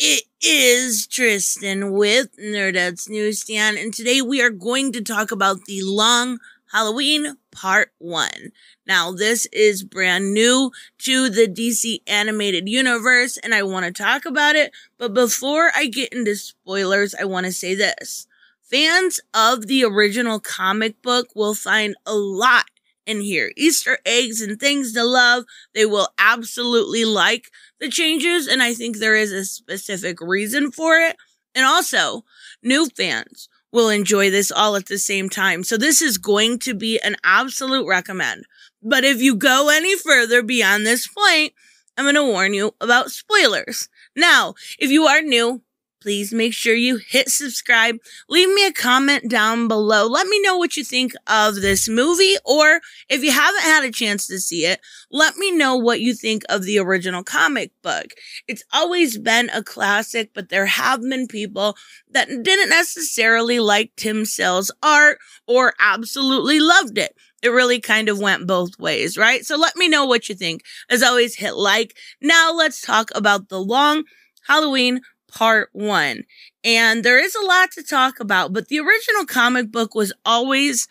It is Tristan with Nerdette's Newsstand, and today we are going to talk about the Long Halloween Part 1. Now, this is brand new to the DC animated universe, and I want to talk about it. But before I get into spoilers, I want to say this. Fans of the original comic book will find a lot in here. Easter eggs and things to love. They will absolutely like the changes, and I think there is a specific reason for it. And also, new fans will enjoy this all at the same time. So this is going to be an absolute recommend. But if you go any further beyond this point, I'm going to warn you about spoilers. Now, if you are new, please make sure you hit subscribe. Leave me a comment down below. Let me know what you think of this movie, or if you haven't had a chance to see it, let me know what you think of the original comic book. It's always been a classic, but there have been people that didn't necessarily like Tim Sale's art or absolutely loved it. It really kind of went both ways, right? So let me know what you think. As always, hit like. Now let's talk about the long Halloween part one. And there is a lot to talk about, but the original comic book was always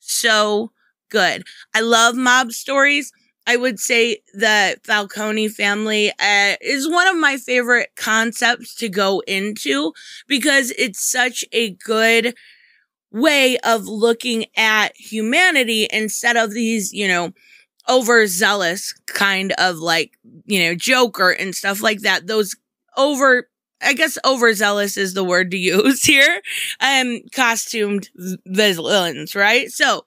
so good. I love mob stories. I would say the Falcone family uh, is one of my favorite concepts to go into because it's such a good way of looking at humanity instead of these, you know, overzealous kind of like, you know, Joker and stuff like that. Those over I guess overzealous is the word to use here. Um, costumed villains, right? So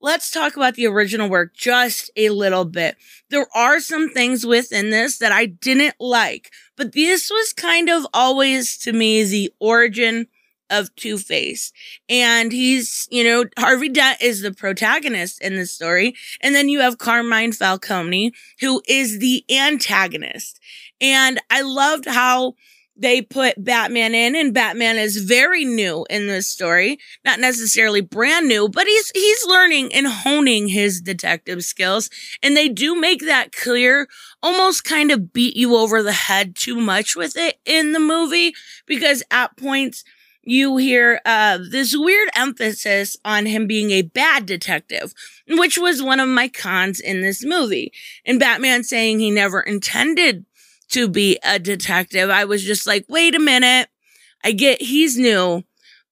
let's talk about the original work just a little bit. There are some things within this that I didn't like, but this was kind of always to me the origin of Two Face. And he's, you know, Harvey Dent is the protagonist in the story. And then you have Carmine Falcone, who is the antagonist. And I loved how they put Batman in and Batman is very new in this story. Not necessarily brand new, but he's he's learning and honing his detective skills and they do make that clear, almost kind of beat you over the head too much with it in the movie because at points you hear uh, this weird emphasis on him being a bad detective, which was one of my cons in this movie. And Batman saying he never intended to be a detective. I was just like, wait a minute. I get he's new,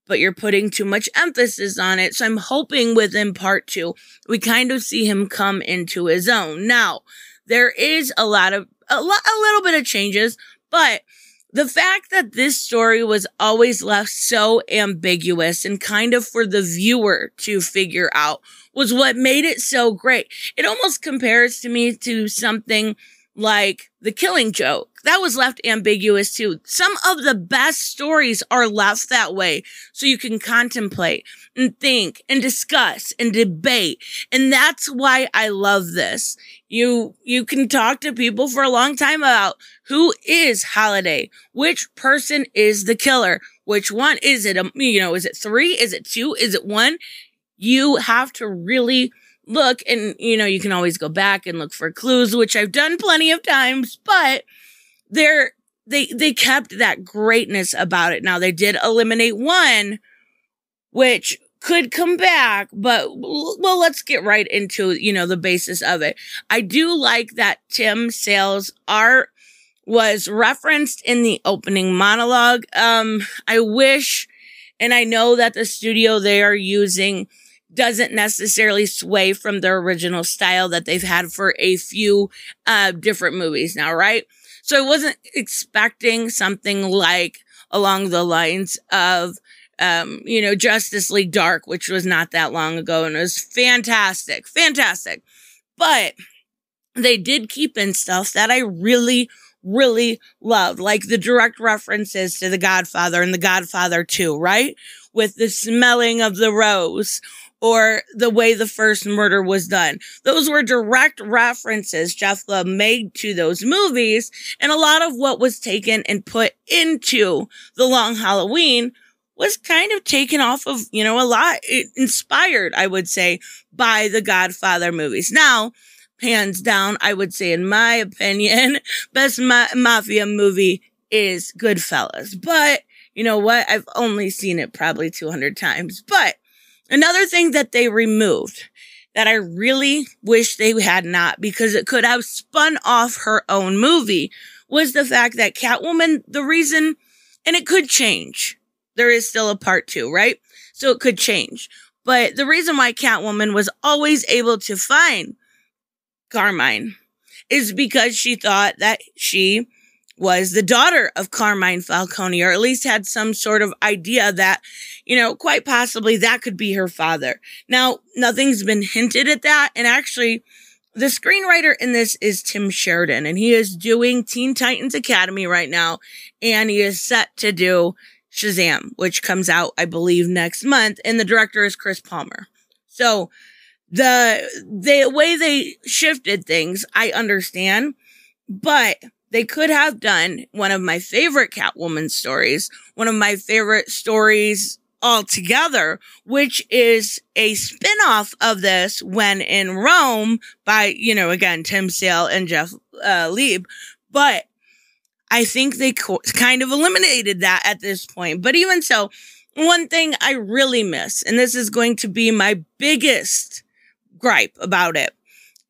but you're putting too much emphasis on it. So I'm hoping within part two, we kind of see him come into his own. Now, there is a lot of, a, lot, a little bit of changes, but the fact that this story was always left so ambiguous and kind of for the viewer to figure out was what made it so great. It almost compares to me to something like the killing joke. That was left ambiguous too. Some of the best stories are left that way. So you can contemplate and think and discuss and debate. And that's why I love this. You, you can talk to people for a long time about who is Holiday? Which person is the killer? Which one is it? Um, you know, is it three? Is it two? Is it one? You have to really look and you know you can always go back and look for clues which i've done plenty of times but they're they they kept that greatness about it. Now they did eliminate one which could come back but well let's get right into you know the basis of it. I do like that tim sale's art was referenced in the opening monologue. Um i wish and i know that the studio they are using doesn't necessarily sway from their original style that they've had for a few uh, different movies now, right? So I wasn't expecting something like along the lines of, um, you know, Justice League Dark, which was not that long ago and it was fantastic, fantastic. But they did keep in stuff that I really, really loved, like the direct references to The Godfather and The Godfather 2, right? With the smelling of the rose or the way the first murder was done. Those were direct references Jeph Loeb made to those movies. And a lot of what was taken and put into The Long Halloween was kind of taken off of, you know, a lot inspired, I would say, by the Godfather movies. Now, hands down, I would say, in my opinion, best ma- mafia movie is Goodfellas. But you know what? I've only seen it probably 200 times. But another thing that they removed that I really wish they had not because it could have spun off her own movie was the fact that Catwoman, the reason, and it could change. There is still a part two, right? So it could change. But the reason why Catwoman was always able to find Carmine is because she thought that she was the daughter of Carmine Falcone, or at least had some sort of idea that, you know, quite possibly that could be her father. Now, nothing's been hinted at that. And actually, the screenwriter in this is Tim Sheridan, and he is doing Teen Titans Academy right now, and he is set to do Shazam, which comes out, I believe, next month, and the director is Chris Palmer. So, the the way they shifted things, I understand, but they could have done one of my favorite Catwoman stories, one of my favorite stories altogether, which is a spin-off of this when in Rome by, you know, again, Tim Sale and Jeph uh, Lieb. But I think they co- kind of eliminated that at this point. But even so, one thing I really miss, and this is going to be my biggest gripe about it,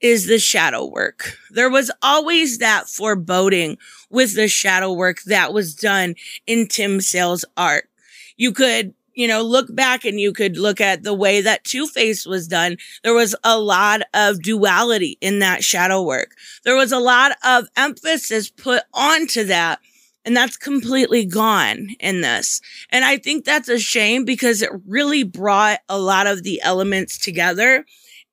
is the shadow work. There was always that foreboding with the shadow work that was done in Tim Sale's art. You could, you know, look back and you could look at the way that Two Face was done. There was a lot of duality in that shadow work. There was a lot of emphasis put onto that. And that's completely gone in this. And I think that's a shame because it really brought a lot of the elements together.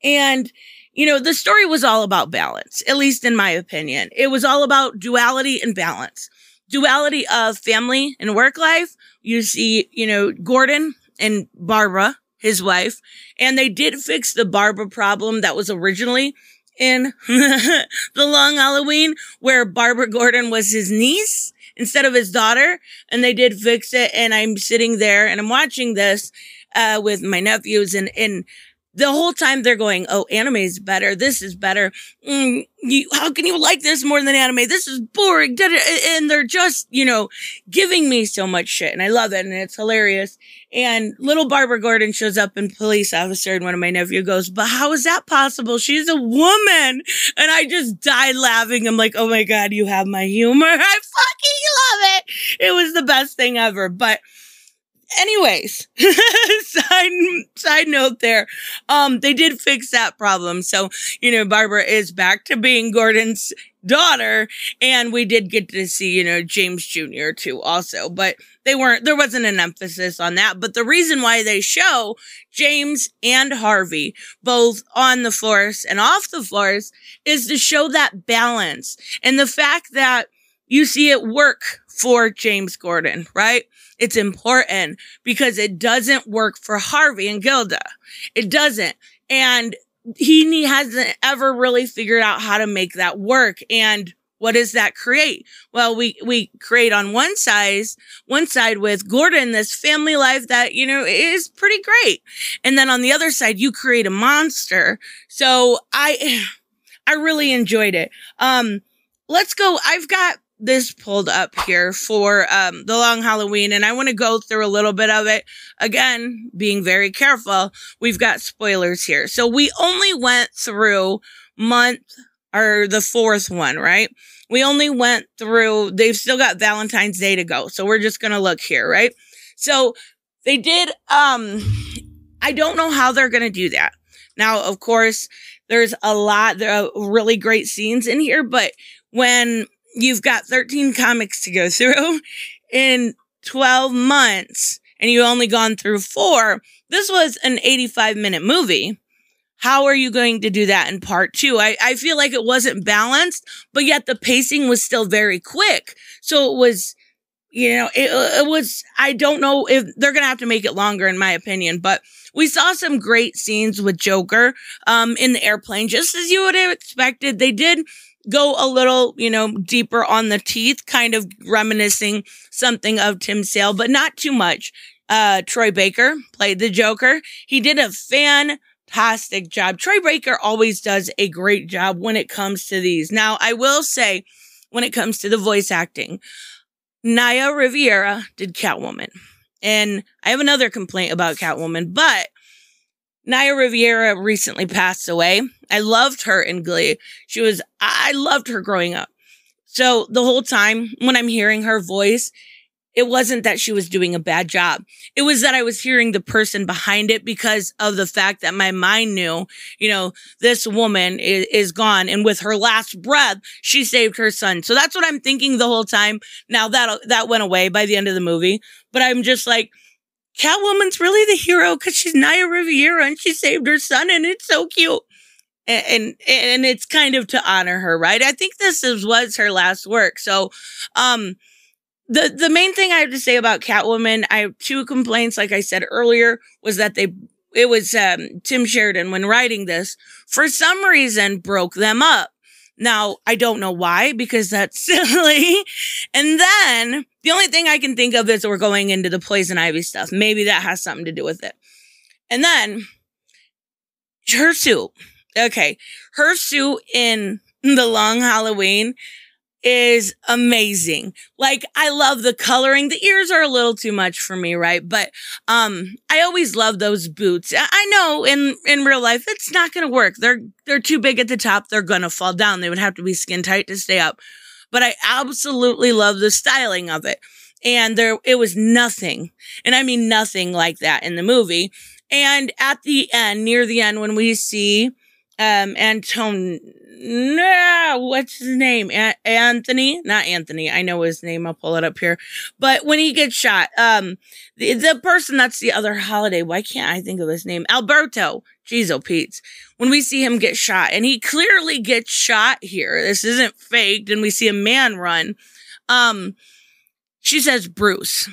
And you know, the story was all about balance, at least in my opinion. It was all about duality and balance. Duality of family and work life. You see, you know, Gordon and Barbara, his wife, and they did fix the Barbara problem that was originally in the long Halloween where Barbara Gordon was his niece instead of his daughter. And they did fix it. And I'm sitting there and I'm watching this, uh, with my nephews and, and the whole time they're going, "Oh, anime is better. This is better. Mm, you, how can you like this more than anime? This is boring." And they're just, you know, giving me so much shit, and I love it, and it's hilarious. And little Barbara Gordon shows up in police officer, and one of my nephew goes, "But how is that possible? She's a woman." And I just died laughing. I'm like, "Oh my god, you have my humor. I fucking love it. It was the best thing ever." But anyways, side side note there. Um, they did fix that problem. So, you know, Barbara is back to being Gordon's daughter, and we did get to see, you know, James Jr. too, also. But they weren't there wasn't an emphasis on that. But the reason why they show James and Harvey both on the force and off the force is to show that balance and the fact that you see it work for James Gordon, right? It's important because it doesn't work for Harvey and Gilda. It doesn't. And he hasn't ever really figured out how to make that work. And what does that create? Well, we, we create on one side, one side with Gordon, this family life that, you know, is pretty great. And then on the other side, you create a monster. So I, I really enjoyed it. Um, let's go. I've got this pulled up here for um, the long Halloween, and I want to go through a little bit of it. Again, being very careful, we've got spoilers here. So we only went through month or the fourth one, right? We only went through, they've still got Valentine's Day to go. So we're just going to look here, right? So they did, um, I don't know how they're going to do that. Now, of course, there's a lot, there are really great scenes in here, but when you've got 13 comics to go through in 12 months and you've only gone through four. This was an 85 minute movie. How are you going to do that in part two? I, I feel like it wasn't balanced, but yet the pacing was still very quick. So it was, you know, it, it was, I don't know if they're going to have to make it longer in my opinion, but we saw some great scenes with Joker, um, in the airplane, just as you would have expected. They did go a little, you know, deeper on the teeth, kind of reminiscing something of Tim Sale, but not too much. Uh, Troy Baker played the Joker. He did a fantastic job. Troy Baker always does a great job when it comes to these. Now, I will say, when it comes to the voice acting, Naya Riviera did Catwoman. And I have another complaint about Catwoman, but Naya Riviera recently passed away. I loved her in Glee. She was, I loved her growing up. So the whole time when I'm hearing her voice, it wasn't that she was doing a bad job. It was that I was hearing the person behind it because of the fact that my mind knew, you know, this woman is, is, gone. And with her last breath, she saved her son. So that's what I'm thinking the whole time. Now that, that went away by the end of the movie, but I'm just like, Catwoman's really the hero because she's Naya Riviera and she saved her son and it's so cute. And, and, and it's kind of to honor her, right? I think this is, was her last work. So, um, the, the main thing I have to say about Catwoman, I have two complaints, like I said earlier, was that they, it was, um, Tim Sheridan when writing this, for some reason broke them up. Now, I don't know why, because that's silly. And then the only thing I can think of is we're going into the poison ivy stuff. Maybe that has something to do with it. And then her suit. Okay. Her suit in the long Halloween is amazing. Like I love the coloring. The ears are a little too much for me, right? But um I always love those boots. I know in in real life it's not going to work. They're they're too big at the top. They're going to fall down. They would have to be skin tight to stay up. But I absolutely love the styling of it. And there it was nothing. And I mean nothing like that in the movie. And at the end, near the end when we see um Antone no, what's his name? A- Anthony, not Anthony. I know his name. I'll pull it up here. But when he gets shot, um, the, the person that's the other holiday, why can't I think of his name? Alberto. Jeez, oh, Pete. When we see him get shot, and he clearly gets shot here. This isn't faked, and we see a man run. Um, she says Bruce.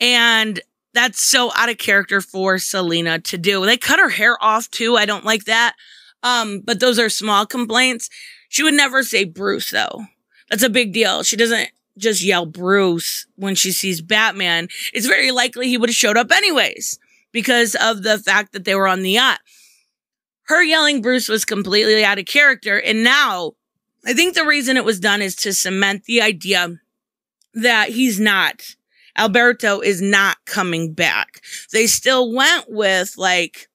And that's so out of character for Selina to do. They cut her hair off too. I don't like that. Um, but those are small complaints. She would never say Bruce though. That's a big deal. She doesn't just yell Bruce when she sees Batman. It's very likely he would have showed up anyways because of the fact that they were on the yacht. Her yelling Bruce was completely out of character. And now I think the reason it was done is to cement the idea that he's not. Alberto is not coming back. They still went with like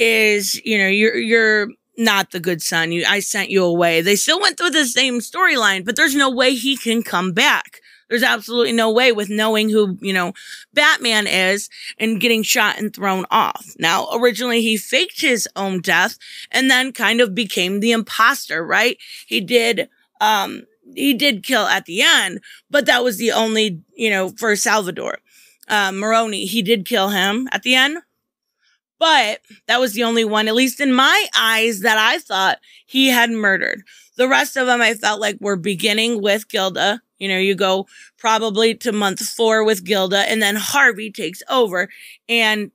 is, you know, you're, you're not the good son. You, I sent you away. They still went through the same storyline, but there's no way he can come back. There's absolutely no way with knowing who, you know, Batman is and getting shot and thrown off. Now, originally he faked his own death and then kind of became the imposter, right? He did, um, he did kill at the end, but that was the only, you know, for Salvador. Uh, Maroni, he did kill him at the end, but that was the only one, at least in my eyes, that I thought he had murdered. The rest of them I felt like were beginning with Gilda. You know, you go probably to month four with Gilda and then Harvey takes over and,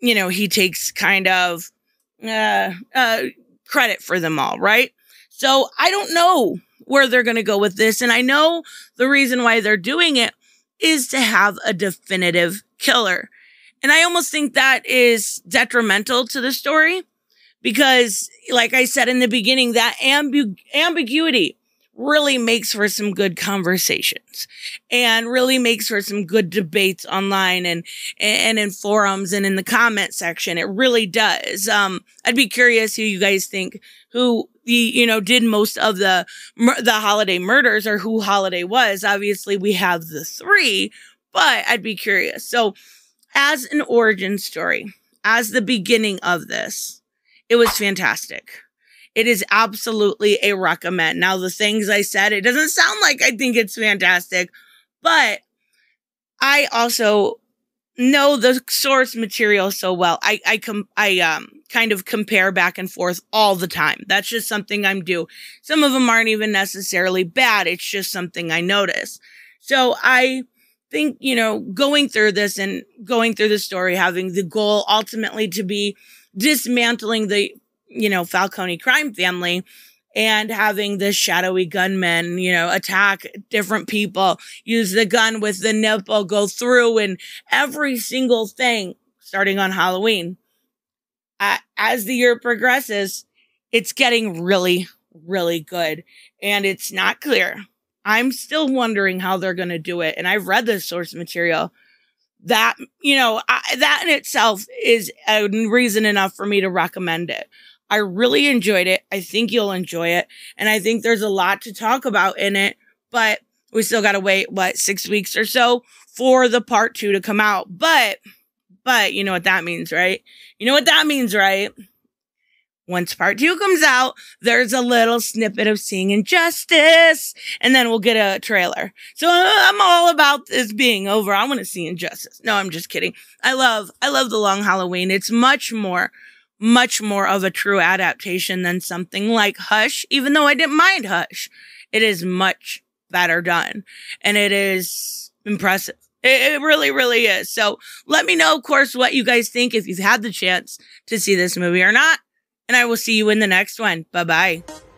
you know, he takes kind of, uh, uh, credit for them all, right? So I don't know where they're going to go with this. And I know the reason why they're doing it is to have a definitive killer. And I almost think that is detrimental to the story because, like I said in the beginning, that ambu- ambiguity really makes for some good conversations and really makes for some good debates online and and in forums and in the comment section. It really does. Um i'd be curious who you guys think who the you know did most of the the holiday murders or who holiday was. Obviously we have the three but i'd be curious. So as an origin story, as the beginning of this, it was fantastic. It is absolutely a recommend. Now, the things I said, it doesn't sound like I think it's fantastic, but I also know the source material so well. I, I com, I, um, kind of compare back and forth all the time. That's just something I'm do. Some of them aren't even necessarily bad. It's just something I notice. So I think, you know, going through this and going through the story, having the goal ultimately to be dismantling the, you know, Falcone crime family and having the shadowy gunmen, you know, attack different people, use the gun with the nipple, go through and every single thing starting on Halloween. Uh, as the year progresses, it's getting really, really good. And it's not clear I'm still wondering how they're going to do it. And I've read the source material. That, you know, I, that in itself is a reason enough for me to recommend it. I really enjoyed it. I think you'll enjoy it. And I think there's a lot to talk about in it, but we still got to wait, what, six weeks or so for the part two to come out. But, but you know what that means, right? You know what that means, right? Once part two comes out, there's a little snippet of seeing injustice, and then we'll get a trailer. So uh, I'm all about this being over. I want to see injustice. No, I'm just kidding. I love, I love the long Halloween. It's much more, much more of a true adaptation than something like Hush, even though I didn't mind Hush. It is much better done, and it is impressive. It, really, really is. So let me know, of course, what you guys think if you've had the chance to see this movie or not and I will see you in the next one. Bye bye.